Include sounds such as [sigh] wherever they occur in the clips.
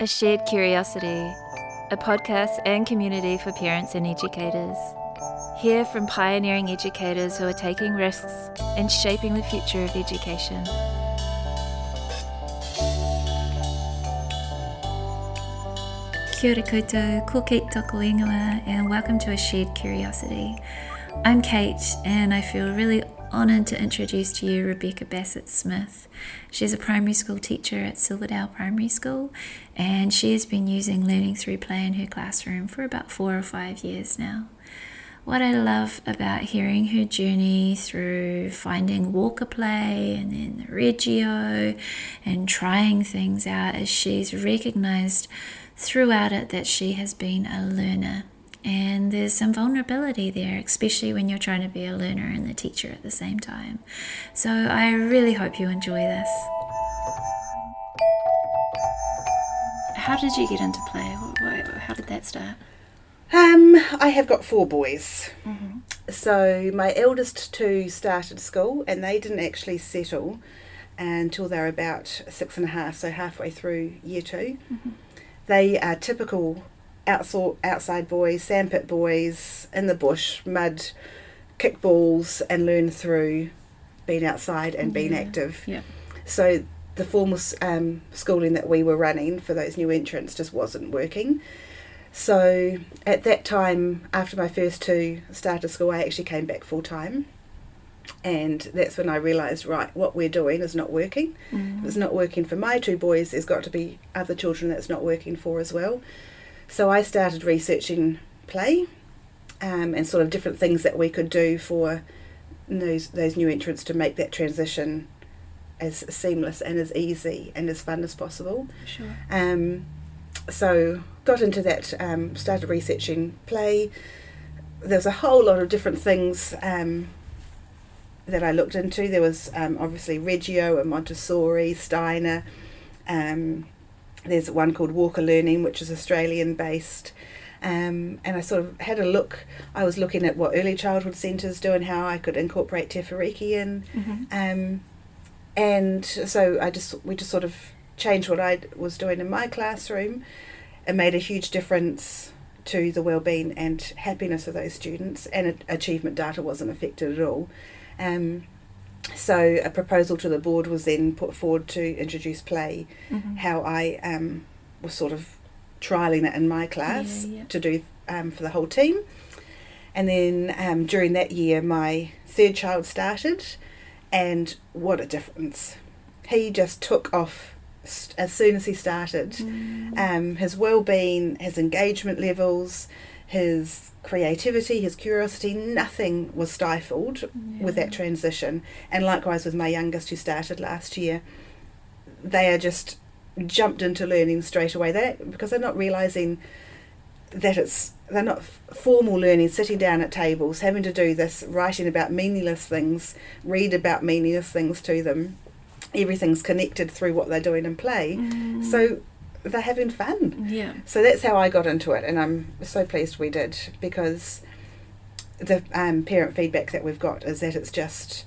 A Shared Curiosity, a podcast and community for parents and educators. Hear from pioneering educators who are taking risks and shaping the future of education. Kia ora koutou, ko Kate Toko Ingoa, and welcome to A Shared Curiosity. I'm Kate, and I feel really honoured to introduce to you Rebeccah Bassett Smith. She's a primary school teacher at Silverdale Primary School, and she has been using learning through play in her classroom for about four or five years now. What I love about hearing her journey through finding Walker play and then the Reggio and trying things out is she's recognized throughout it that she has been a learner and there's some vulnerability there, especially when you're trying to be a learner and a teacher at the same time. So I really hope you enjoy this. How did you get into play? How did that start? Um, I have got four boys. Mm-hmm. So my eldest two started school and they didn't actually settle until they were about six and a half, so halfway through year 2 mm-hmm. They are typical outside, outside boys, sandpit boys, in the bush, mud, kick balls, and learn through being outside and being active. Yeah. So the formal um, schooling that we were running for those new entrants just wasn't working. So at that time, after my first two started school, I actually came back full time. And that's when I realised, right, what we're doing is not working. Mm. If it's not working for my two boys, there's got to be other children that's not working for as well. So I started researching play um, and sort of different things that we could do for those those new entrants to make that transition as seamless and as easy and as fun as possible. Sure. Um, so got into that, um, started researching play. There's a whole lot of different things um, that I looked into. There was um, obviously Reggio and Montessori, Steiner, um, there's one called Walker Learning, which is Australian based. Um, and I sort of had a look. I was looking at what early childhood centres do and how I could incorporate Te in. Mm-hmm. Um, and so I just we just sort of changed what I was doing in my classroom. It made a huge difference to the well-being and happiness of those students, and achievement data wasn't affected at all. Um, so a proposal to the board was then put forward to introduce play. Mm-hmm. How I um, was sort of trialing it in my class yeah, yeah. to do um, for the whole team, and then um, during that year, my third child started, and what a difference! He just took off as soon as he started. Mm. his well-being, his engagement levels, his creativity, his curiosity, nothing was stifled yeah. with that transition. And likewise with my youngest who started last year, they are just jumped into learning straight away. They because they're not realizing that it's they're not formal learning, sitting down at tables, having to do this, writing about meaningless things, read about meaningless things to them. Everything's connected through what they're doing in play. Mm. So they're having fun. Yeah. So that's how I got into it, and I'm so pleased we did because the um, parent feedback that we've got is that it's just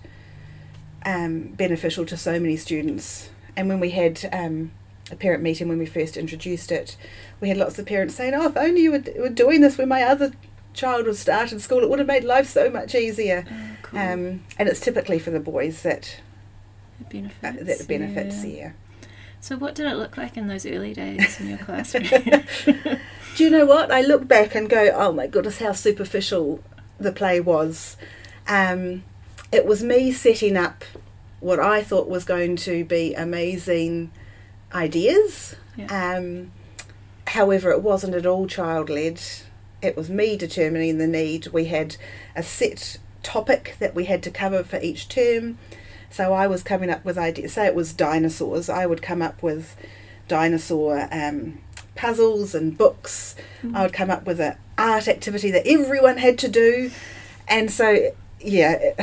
um, beneficial to so many students. And when we had um, a parent meeting when we first introduced it, we had lots of parents saying, "Oh, if only you were, were doing this when my other child was started school, it would have made life so much easier." Oh, cool. Um, and it's typically for the boys that it benefits. Uh, that benefits, yeah. yeah. So, what did it look like in those early days in your classroom? [laughs] [laughs] Do you know what? I look back and go, oh my goodness, how superficial the play was. Um, it was me setting up what I thought was going to be amazing ideas. Yeah. Um, however, it wasn't at all child led. It was me determining the need. We had a set topic that we had to cover for each term. So I was coming up with ideas. Say it was dinosaurs, I would come up with dinosaur um, puzzles and books. Mm. I would come up with an art activity that everyone had to do, and so yeah,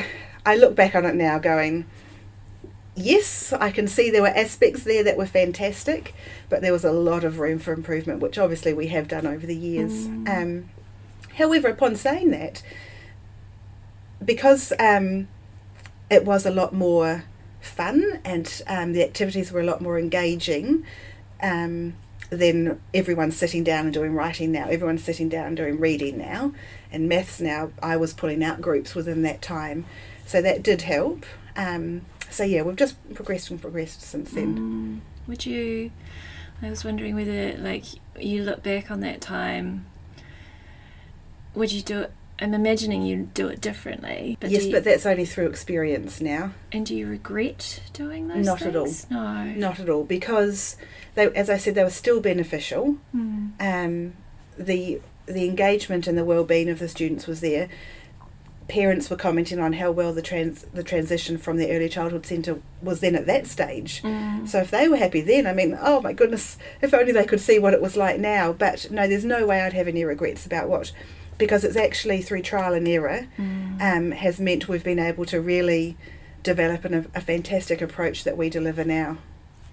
I look back on it now, going, yes, I can see there were aspects there that were fantastic, but there was a lot of room for improvement, which obviously we have done over the years. Mm. Um, however, upon saying that, because um, it was a lot more fun and um, the activities were a lot more engaging. Um, then everyone's sitting down and doing writing now. Everyone's sitting down and doing reading now. And maths now, I was pulling out groups within that time. So that did help. Um, so yeah, we've just progressed and progressed since then. Mm. Would you? I was wondering whether, like, you look back on that time. Would you do it? I'm imagining you do it differently. But yes, you, but that's only through experience now. And do you regret doing those? Not things? at all. No. Not at all, because they, as I said, they were still beneficial. Mm. Um, the the engagement and the well-being of the students was there parents were commenting on how well the trans the transition from the early childhood centre was then at that stage. Mm. So if they were happy then, I mean, oh my goodness, if only they could see what it was like now. But no, there's no way I'd have any regrets about what, because it's actually through trial and error, Mm. um, has meant we've been able to really develop an, a fantastic approach that we deliver now.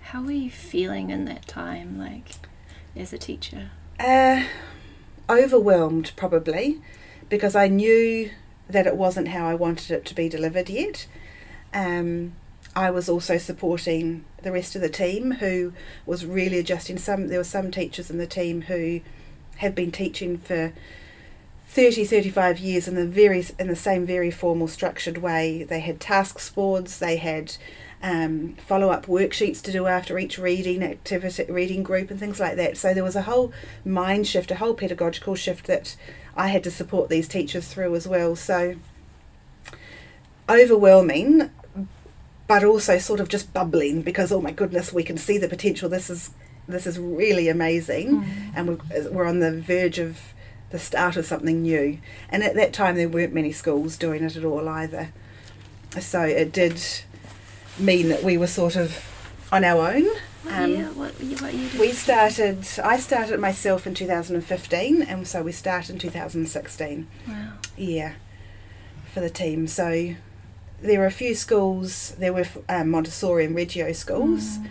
How were you feeling in that time, like, as a teacher? Uh, overwhelmed probably, because I knew that it wasn't how I wanted it to be delivered yet. Um, I was also supporting the rest of the team who was really adjusting. Some there were some teachers in the team who have been teaching for 30, 35 years in the very in the same very formal structured way. They had task boards. They had um, follow up worksheets to do after each reading activity, reading group, and things like that. So there was a whole mind shift, a whole pedagogical shift that I had to support these teachers through as well. So overwhelming, but also sort of just bubbling because oh my goodness, we can see the potential. This is this is really amazing, Mm. and we're, we're on the verge of the start of something new. And at that time, there weren't many schools doing it at all either. So it did mean that we were sort of on our own. What Um, year? What, what year We started, I started myself in 2015, and so we started in 2016. Wow. Yeah, for the team. So there were a few schools, there were um, Montessori and Reggio schools, Mm.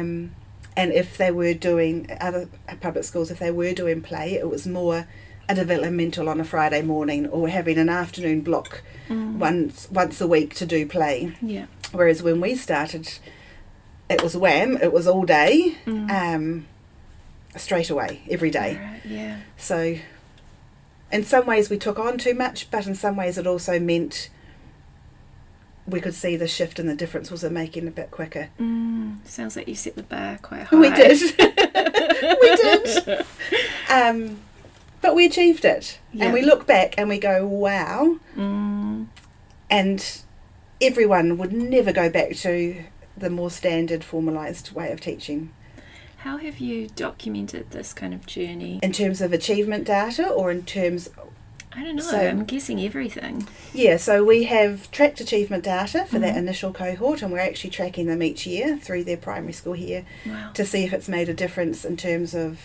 um, and if they were doing, other public schools, if they were doing play, it was more a developmental on a Friday morning or having an afternoon block Mm. once once a week to do play. Yeah. Whereas when we started, it was wham, it was all day, Mm. um, straight away, every day. Alright, yeah. So, in some ways, we took on too much, but in some ways, it also meant we could see the shift and the difference was making a bit quicker. Mm. Sounds like you set the bar quite high. We did. [laughs] [laughs] we did. Um, but we achieved it. Yeah. And we look back and we go, wow. Mm. And everyone would never go back to the more standard, formalised way of teaching. How have you documented this kind of journey? In terms of achievement data or in terms I don't know. So- I'm guessing everything. Yeah, so we have tracked achievement data for that Mhm. initial cohort, and we're actually tracking them each year through their primary school here Wow. to see if it's made a difference in terms of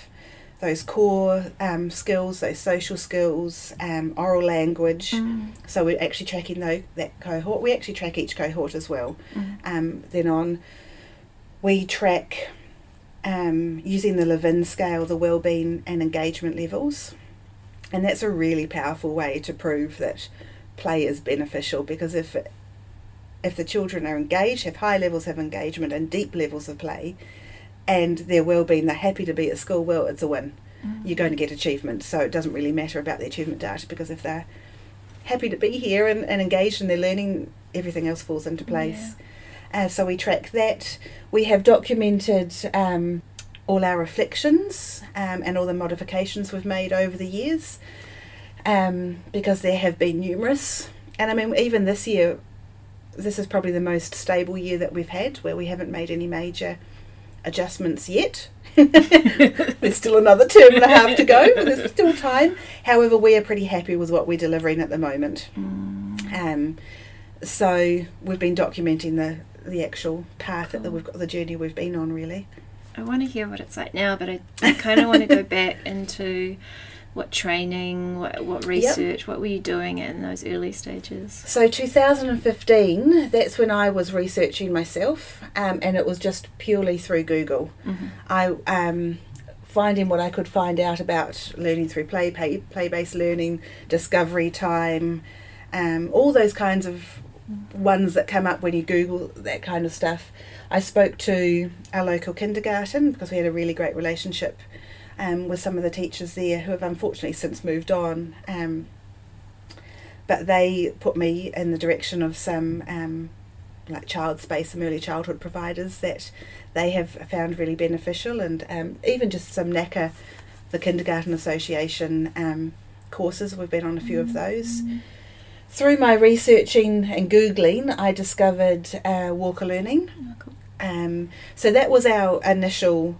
those core um, skills, those social skills, um, oral language. Mm. So we're actually tracking tho- that cohort. We actually track each cohort as well. Mm. Um, then on, we track um, using the Leuven scale, the well-being and engagement levels, and that's a really powerful way to prove that play is beneficial because if if the children are engaged, have high levels of engagement and deep levels of play, and their well-being, they're happy to be at school. Well, it's a win. Mm. You're going to get achievement, so it doesn't really matter about the achievement data because if they're happy to be here and, and engaged in their learning, everything else falls into place. Uh, so we track that. We have documented um, all our reflections um, and all the modifications we've made over the years um, because there have been numerous. And I mean, even this year, this is probably the most stable year that we've had where we haven't made any major adjustments yet. [laughs] there's still another term and a half to go, but there's still time. However, we are pretty happy with what we're delivering at the moment. Mm. Um, so we've been documenting the the actual path that we've got, the journey we've been on, really. I want to hear what it's like now, but I, I kind of want to go [laughs] back into what training, what, what research, what were you doing in those early stages? So 2015, that's when I was researching myself, um, and it was just purely through Google. Mm-hmm. I um, finding what I could find out about learning through play, play play based learning, discovery time, um, all those kinds of ones that come up when you Google that kind of stuff. I spoke to our local kindergarten because we had a really great relationship um, with some of the teachers there who have unfortunately since moved on. Um, but they put me in the direction of some um, like child space, some early childhood providers that they have found really beneficial, and um, even just some NACA, the Kindergarten Association um, courses. We've been on a few of those. Through my researching and googling, I discovered uh, Walker Learning. Oh, cool. Um, so that was our initial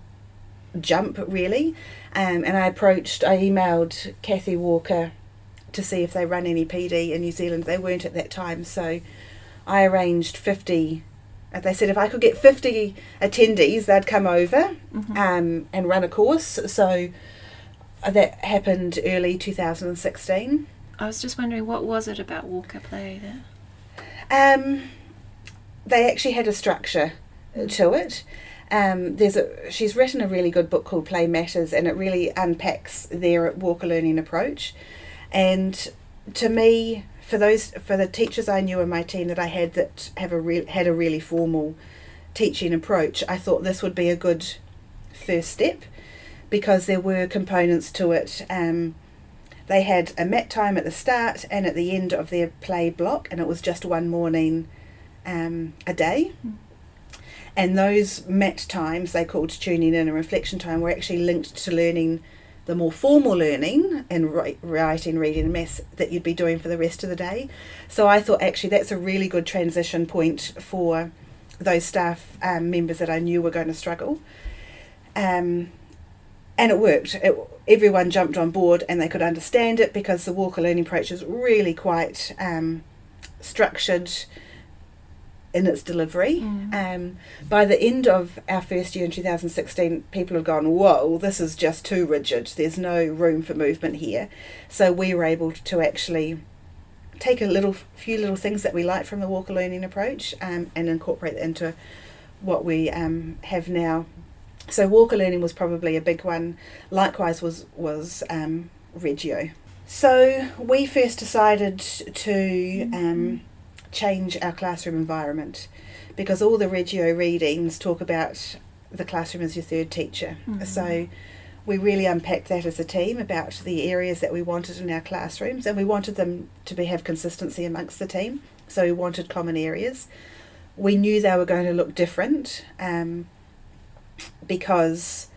jump, really. Um, and I approached, I emailed Kathy Walker to see if they run any PD in New Zealand. They weren't at that time, so I arranged 50. uh, They said if I could get 50 attendees, they'd come over Mhm. um, and run a course. So uh, that happened early 2016. I was just wondering, what was it about Walker Play there? Um, they actually had a structure to it. Um, there's a she's written a really good book called Play Matters, and it really unpacks their Walker learning approach. And to me, for those for the teachers I knew in my team that I had that have a real had a really formal teaching approach, I thought this would be a good first step because there were components to it. Um, they had a mat time at the start and at the end of their play block, and it was just one morning um, a day. Mm. And those mat times, they called tuning in and reflection time, were actually linked to learning the more formal learning and writing, reading, and maths that you'd be doing for the rest of the day. So I thought actually that's a really good transition point for those staff um, members that I knew were going to struggle. Um, and it worked. It, everyone jumped on board and they could understand it because the Walker learning approach is really quite um, structured in its delivery. Mm. Um, by the end of our first year in 2016, people have gone, Whoa, this is just too rigid. There's no room for movement here. So we were able to actually take a little few little things that we like from the Walker learning approach um, and incorporate into what we um, have now. So Walker learning was probably a big one. Likewise was was um, Reggio. So we first decided to um, change our classroom environment because all the Reggio readings talk about the classroom as your third teacher. Mhm. So we really unpacked that as a team about the areas that we wanted in our classrooms and we wanted them to be have consistency amongst the team. So we wanted common areas. We knew they were going to look different um, because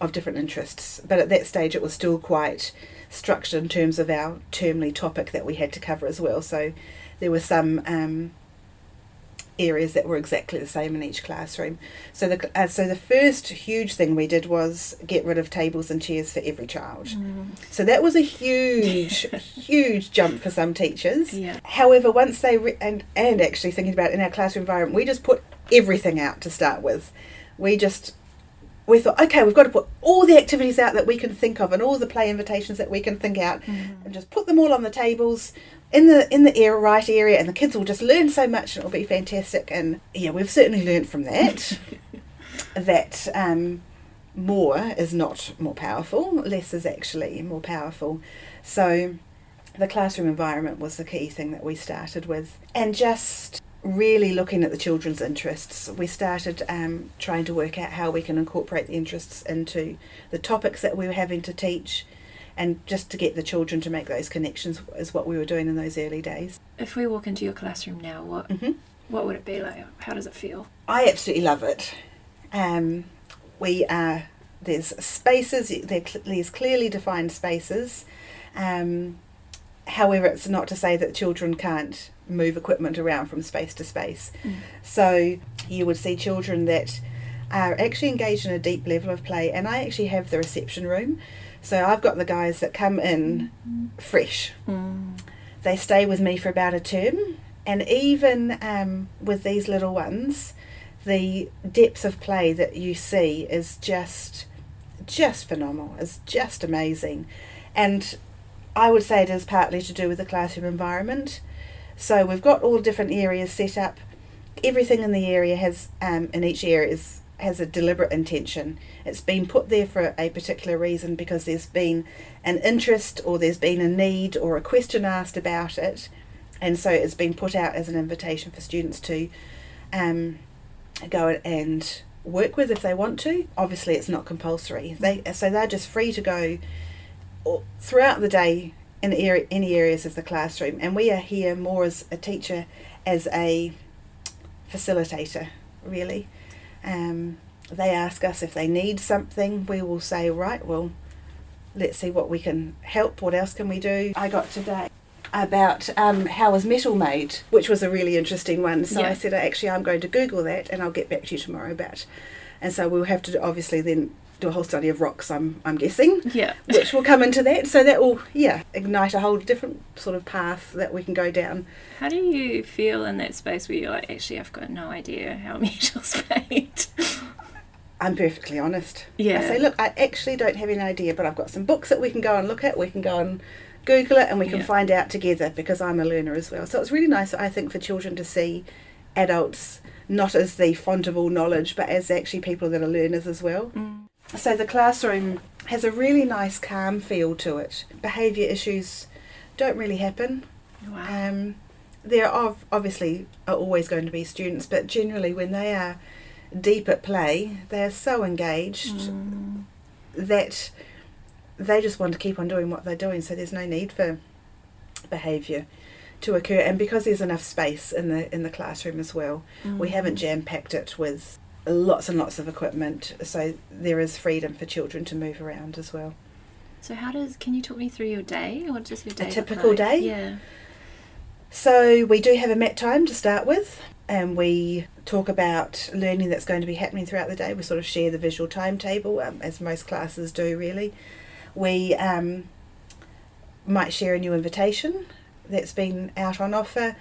of different interests, but at that stage it was still quite structured in terms of our termly topic that we had to cover as well. So there were some um, areas that were exactly the same in each classroom. So the uh, so the first huge thing we did was get rid of tables and chairs for every child. Mm. So that was a huge, [laughs] huge jump for some teachers. Yeah. However, once they re- and and actually thinking about in our classroom environment, we just put everything out to start with. We just we thought, okay, we've got to put all the activities out that we can think of and all the play invitations that we can think out, Mm. and just put them all on the tables in the in the air, right area, and the kids will just learn so much, and it'll be fantastic. And yeah, we've certainly learned from that [laughs] that um, more is not more powerful, less is actually more powerful. So the classroom environment was the key thing that we started with, and just really looking at the children's interests. We started um, trying to work out how we can incorporate the interests into the topics that we were having to teach, and just to get the children to make those connections is what we were doing in those early days. If we walk into your classroom now, what hmm what would it be like? How does it feel? I absolutely love it. Um, we are there's spaces. There's clearly defined spaces. Um, however, it's not to say that children can't move equipment around from space to space. Mm. So you would see children that are actually engaged in a deep level of play, and I actually have the reception room. So I've got the guys that come in fresh. Mm. They stay with me for about a term, and even um, with these little ones, the depth of play that you see is just just phenomenal. It's just amazing, and I would say it is partly to do with the classroom environment. So we've got all different areas set up. Everything in the area has um, in each area is has a deliberate intention. It's been put there for a particular reason because there's been an interest or there's been a need or a question asked about it, and so it's been put out as an invitation for students to um, go and work with if they want to. Obviously, it's not compulsory. They so they're just free to go throughout the day in any areas of the classroom, and we are here more as a teacher, as a facilitator, really. Um, they ask us if they need something, we will say, right, well, let's see what we can help. What else can we do? I got today about um, how was metal made, which was a really interesting one. So Yeah. I said, actually, I'm going to Google that, and I'll get back to you tomorrow about. And so we'll have to obviously then do a whole study of rocks. I'm I'm guessing Yeah. which will come into that. So that will, yeah, ignite a whole different sort of path that we can go down. How do you feel in that space where you're like, actually, I've got no idea how metal's [laughs] made? I'm perfectly honest. Yeah. I say, look, I actually don't have any idea, but I've got some books that we can go and look at. We can go and Google it and we can Yeah. find out together because I'm a learner as well. So it's really nice, I think, for children to see adults not as the font of all knowledge, but as actually people that are learners as well. Mm. So the classroom has a really nice, calm feel to it. Behaviour issues don't really happen. Wow. Um, there are obviously are always going to be students, but generally when they are deep at play, they are so engaged Mm. that they just want to keep on doing what they're doing. So there's no need for behaviour to occur, and because there's enough space in the in the classroom as well, we Mm. haven't jam packed it with lots and lots of equipment. So there is freedom for children to move around as well. So how does? Can you talk me through your day? What does your day? look typical like? day? Yeah. So we do have a mat time to start with, and we talk about learning that's going to be happening throughout the day. We sort of share the visual timetable, um, as most classes do, really. We um, might share a new invitation that's been out on offer.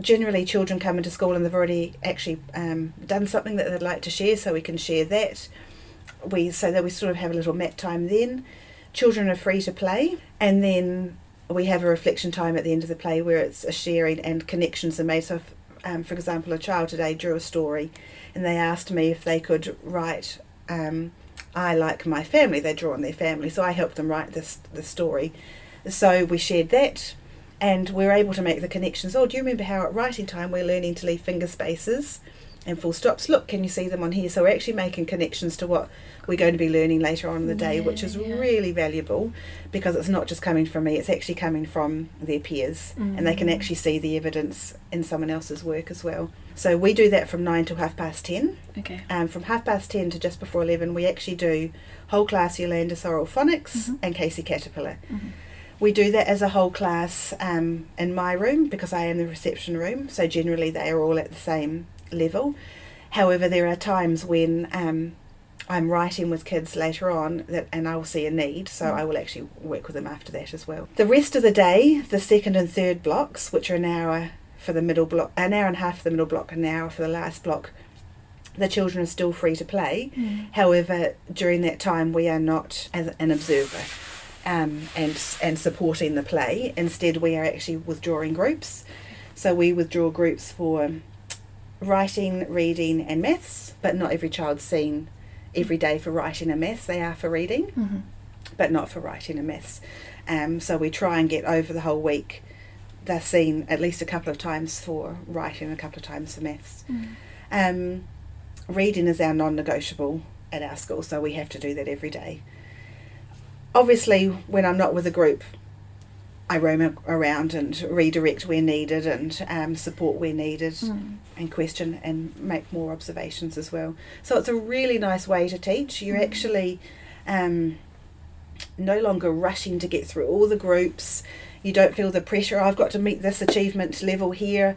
Generally, children come into school and they've already actually um, done something that they'd like to share, so we can share that. We so that we sort of have a little mat time then. Children are free to play, and then we have a reflection time at the end of the play where it's a sharing and connections are made. So, if, um, for example, a child today drew a story, and they asked me if they could write. Um, I like my family. They draw on their family, so I helped them write this the story. So we shared that, and we're able to make the connections. Oh, do you remember how at writing time we're learning to leave finger spaces and full stops? Look, can you see them on here? So we're actually making connections to what we're going to be learning later on in the day, which is Yeah, yeah. really valuable because it's not just coming from me; it's actually coming from their peers, and they can Mm. actually see the evidence in someone else's work as well. So we do that from nine till half past ten. Okay. Um, from half past 10 to just before 11, we actually do whole class Yolanda Soryl Phonics Mhm. and Casey Caterpillar. Mhm. We do that as a whole class um, in my room because I am the reception room, so generally they are all at the same level. However, there are times when um, I'm writing with kids later on that, and I will see a need, so Mm. I will actually work with them after that as well. The rest of the day, the second and third blocks, which are an hour for the middle block, an hour and a half for the middle block, an hour for the last block, the children are still free to play. Mm. However, during that time, we are not as an observer um, and and supporting the play. Instead, we are actually withdrawing groups. So we withdraw groups for writing, reading, and maths. But not every child's seen every day for writing and maths. They are for reading, Mhm. but not for writing and maths. Um, so we try and get over the whole week. They're seen at least a couple of times for writing, a couple of times for maths. Mm. Um, reading is our non-negotiable at our school, so we have to do that every day. Obviously, when I'm not with a group, I roam around and redirect where needed and um, support where needed Mm. and question and make more observations as well. So it's a really nice way to teach. You're Mm. actually um, no longer rushing to get through all the groups. You don't feel the pressure. I've got to meet this achievement level here,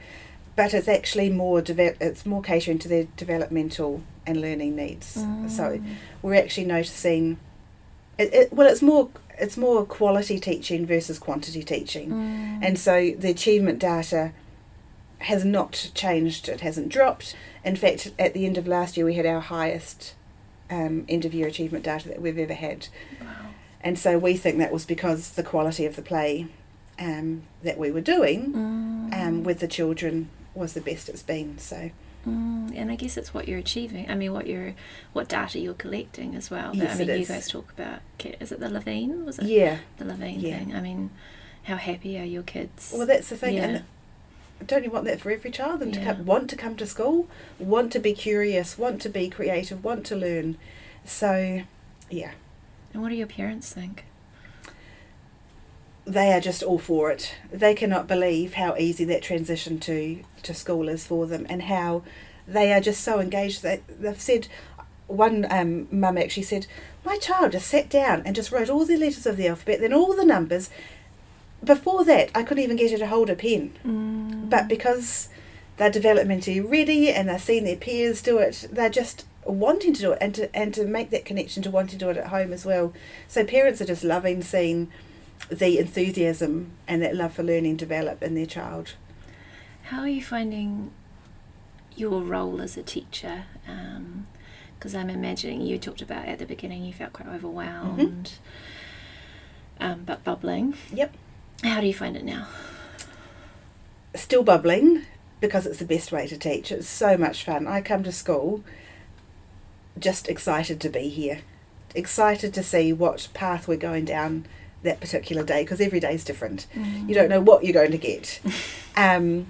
but it's actually more It's more catering to their developmental and learning needs. So Mm. we're actually noticing. It, it, well, it's more it's more quality teaching versus quantity teaching. Mm. And so the achievement data has not changed, it hasn't dropped. In fact, at the end of last year, we had our highest um, end of year achievement data that we've ever had. Wow. And so we think that was because the quality of the play um, that we were doing Mm. um, with the children was the best it's been. So, Mm, and I guess it's what you're achieving. I mean, what you're, what data you're collecting as well. But, Yes, I mean, you guys talk about. Is it the Leuven? Was it yeah. the Leuven Yeah. thing? I mean, how happy are your kids? Well, that's the thing. Yeah. And don't you want that for every child? Them to come, want to come to school, want to be curious, want to be creative, want to learn. So, yeah, And what do your parents think? They are just all for it. They cannot believe how easy that transition to to school is for them, and how they are just so engaged. They they've said. One um, mum actually said, "My child just sat down and just wrote all the letters of the alphabet, then all the numbers. Before that, I couldn't even get her to hold a pen. Mm. But because they're developmentally ready and they're seeing their peers do it, they're just wanting to do it and to and to make that connection to wanting to do it at home as well. So parents are just loving seeing the enthusiasm and that love for learning develop in their child. How are you finding your role as a teacher? Because I'm imagining you talked about at the beginning you felt quite overwhelmed, um, but bubbling. Yep. How do you find it now? Still bubbling because it's the best way to teach. It's so much fun. I come to school just excited to be here, excited to see what path we're going down that particular day because every day is different. You don't know what you're going to get. [laughs] um,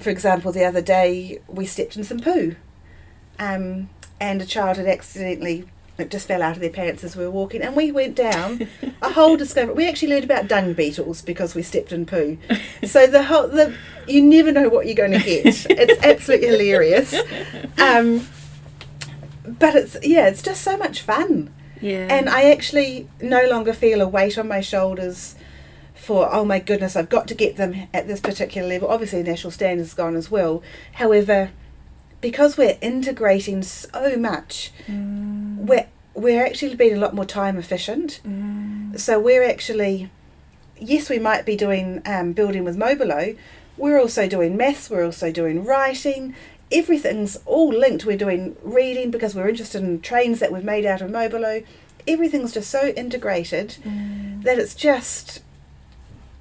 for example, the other day we stepped in some poo, um, and a child had accidentally it just fell out of their pants as we were walking, and we went down a whole [laughs] discovery. We actually learned about dung beetles because we stepped in poo. So the whole the you never know what you're going to get. It's [laughs] absolutely hilarious. Um, but it's yeah, it's just so much fun. Yeah. And I actually no longer feel a weight on my shoulders for, oh my goodness, I've got to get them at this particular level. Obviously, national standards gone as well. However, because we're integrating so much, Mm. we're, we're actually being a lot more time efficient. Mm. So we're actually, yes, we might be doing um, building with Mobilo. We're also doing maths. We're also doing writing. Everything's all linked. We're doing reading because we're interested in trains that we've made out of Mobilo. Everything's just so integrated Mm. that it's just,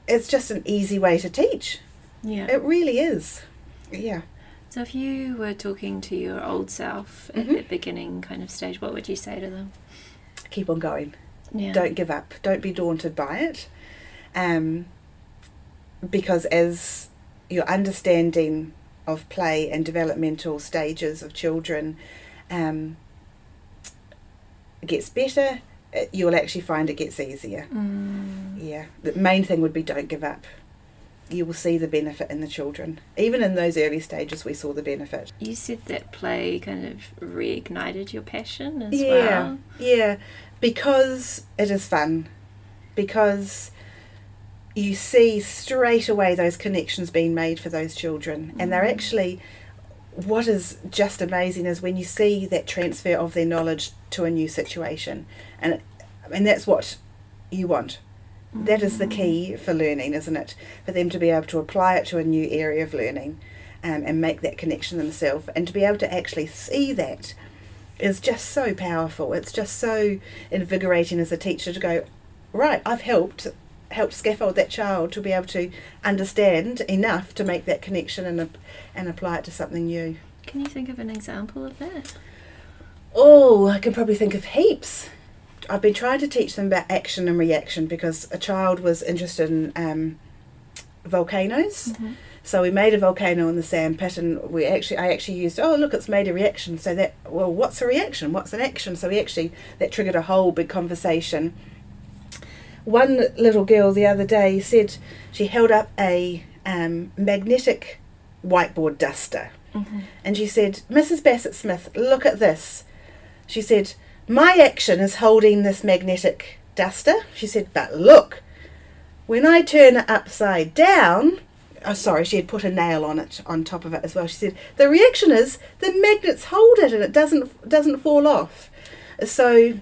it's just an easy way to teach. Yeah. It really is. Yeah. So if you were talking to your old self at Mhm. the beginning kind of stage, what would you say to them? Keep on going. Yeah. don't give up don't be daunted by it um, because as your understanding of play and developmental stages of children um, gets better you'll actually find it gets easier. Mm. yeah the main thing would be don't give up. You will see the benefit in the children. Even in those early stages we saw the benefit. You said that play kind of reignited your passion as yeah well. yeah because it is fun. Because you see straight away those connections being made for those children. And they're Mm. actually what is just amazing is when you see that transfer of their knowledge to a new situation. And and that's what you want. That is the key for learning isn't it? For them to be able to apply it to a new area of learning um, and make that connection themselves. And to be able to actually see that is just so powerful. It's just so invigorating as a teacher to go right i've helped helped scaffold that child to be able to understand enough to make that connection and and apply it to something new Can you think of an example of that? Oh, I can probably think of heaps. I've been trying to teach them about action and reaction because a child was interested in um, volcanoes. Mhm. So we made a volcano in the sand pit, and we actually, I actually used, oh look, it's made a reaction. So that, well, what's a reaction? What's an action? So we actually that triggered a whole big conversation. One little girl the other day said she held up a um, magnetic whiteboard duster. Mhm. And she said, Mrs. Bassett Smith, look at this. She said, My action is holding this magnetic duster. She said, But look, when I turn it upside down, oh, sorry, she had put a nail on it, on top of it as well. She said, The reaction is the magnets hold it and it doesn't, doesn't fall off. So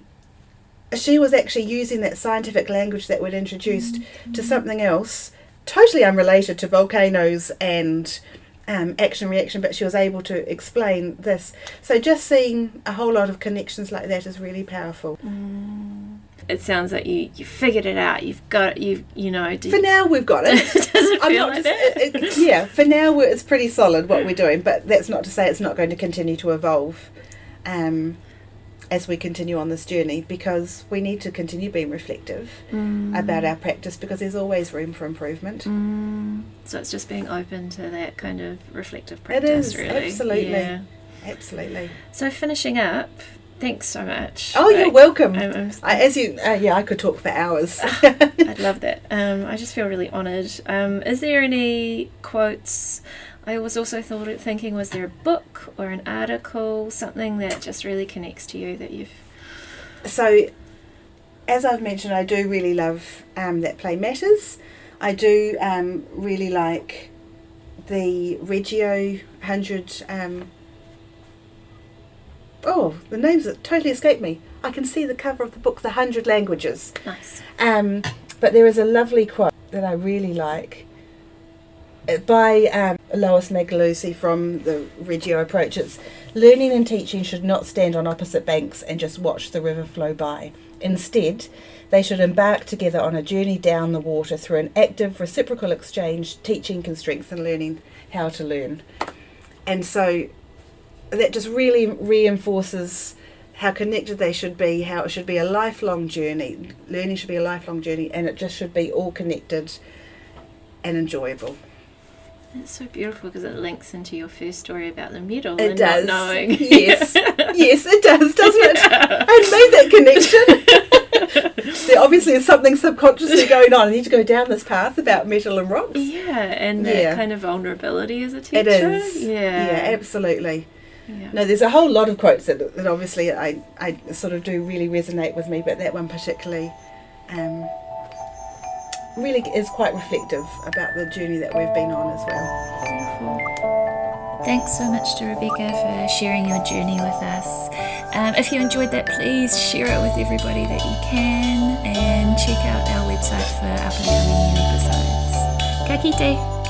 she was actually using that scientific language that we'd introduced to something else, totally unrelated to volcanoes and um, action reaction, but she was able to explain this. So just seeing a whole lot of connections like that is really powerful. Mm. It sounds like you, you figured it out. You've got it you you know. For now, we've got it. Does [laughs] it I'm not like just, it- it- yeah, for now we're, it's pretty solid what we're doing, but that's not to say it's not going to continue to evolve. Um, as we continue on this journey because we need to continue being reflective Mm. about our practice because there's always room for improvement. Mm. So it's just being open to that kind of reflective practice, is, really. absolutely. Yeah. Absolutely. So finishing up, thanks so much. Oh, you're welcome. I'm, I'm, I, as you, uh, yeah, I could talk for hours. [laughs] I'd love that. Um, I just feel really honoured. Um, is there any quotes? I was also thought thinking, was there a book or an article, something that just really connects to you that you've? so, as I've mentioned, I do really love um, that play matters. I do um, really like the Reggio hundred. Um, oh, the names that totally escape me. I can see the cover of the book, The Hundred Languages. Nice. Um, but there is a lovely quote that I really like by um, Loris Malaguzzi from the Reggio approach. It's learning and teaching should not stand on opposite banks and just watch the river flow by. Instead, they should embark together on a journey down the water through an active reciprocal exchange. Teaching can strengthen learning how to learn. And so that just really reinforces how connected they should be, how it should be a lifelong journey. Learning should be a lifelong journey, and it just should be all connected and enjoyable. It's so beautiful because it links into your first story about the metal It and does. not knowing. Yes. [laughs] yes, it does, doesn't it? [laughs] I made that connection. [laughs] there obviously is something subconsciously going on. I need to go down this path about metal and rocks. yeah, and that Yeah. kind of vulnerability as a teacher. It is. Yeah. Yeah, absolutely. Yeah. No, there's a whole lot of quotes that, that obviously I, I sort of do really resonate with me, but that one particularly um, really is quite reflective about the journey that we've been on as well. Thanks so much to Rebeccah for sharing your journey with us. Um, if you enjoyed that, please share it with everybody that you can and check out our website for up and coming new episodes. Ka kite!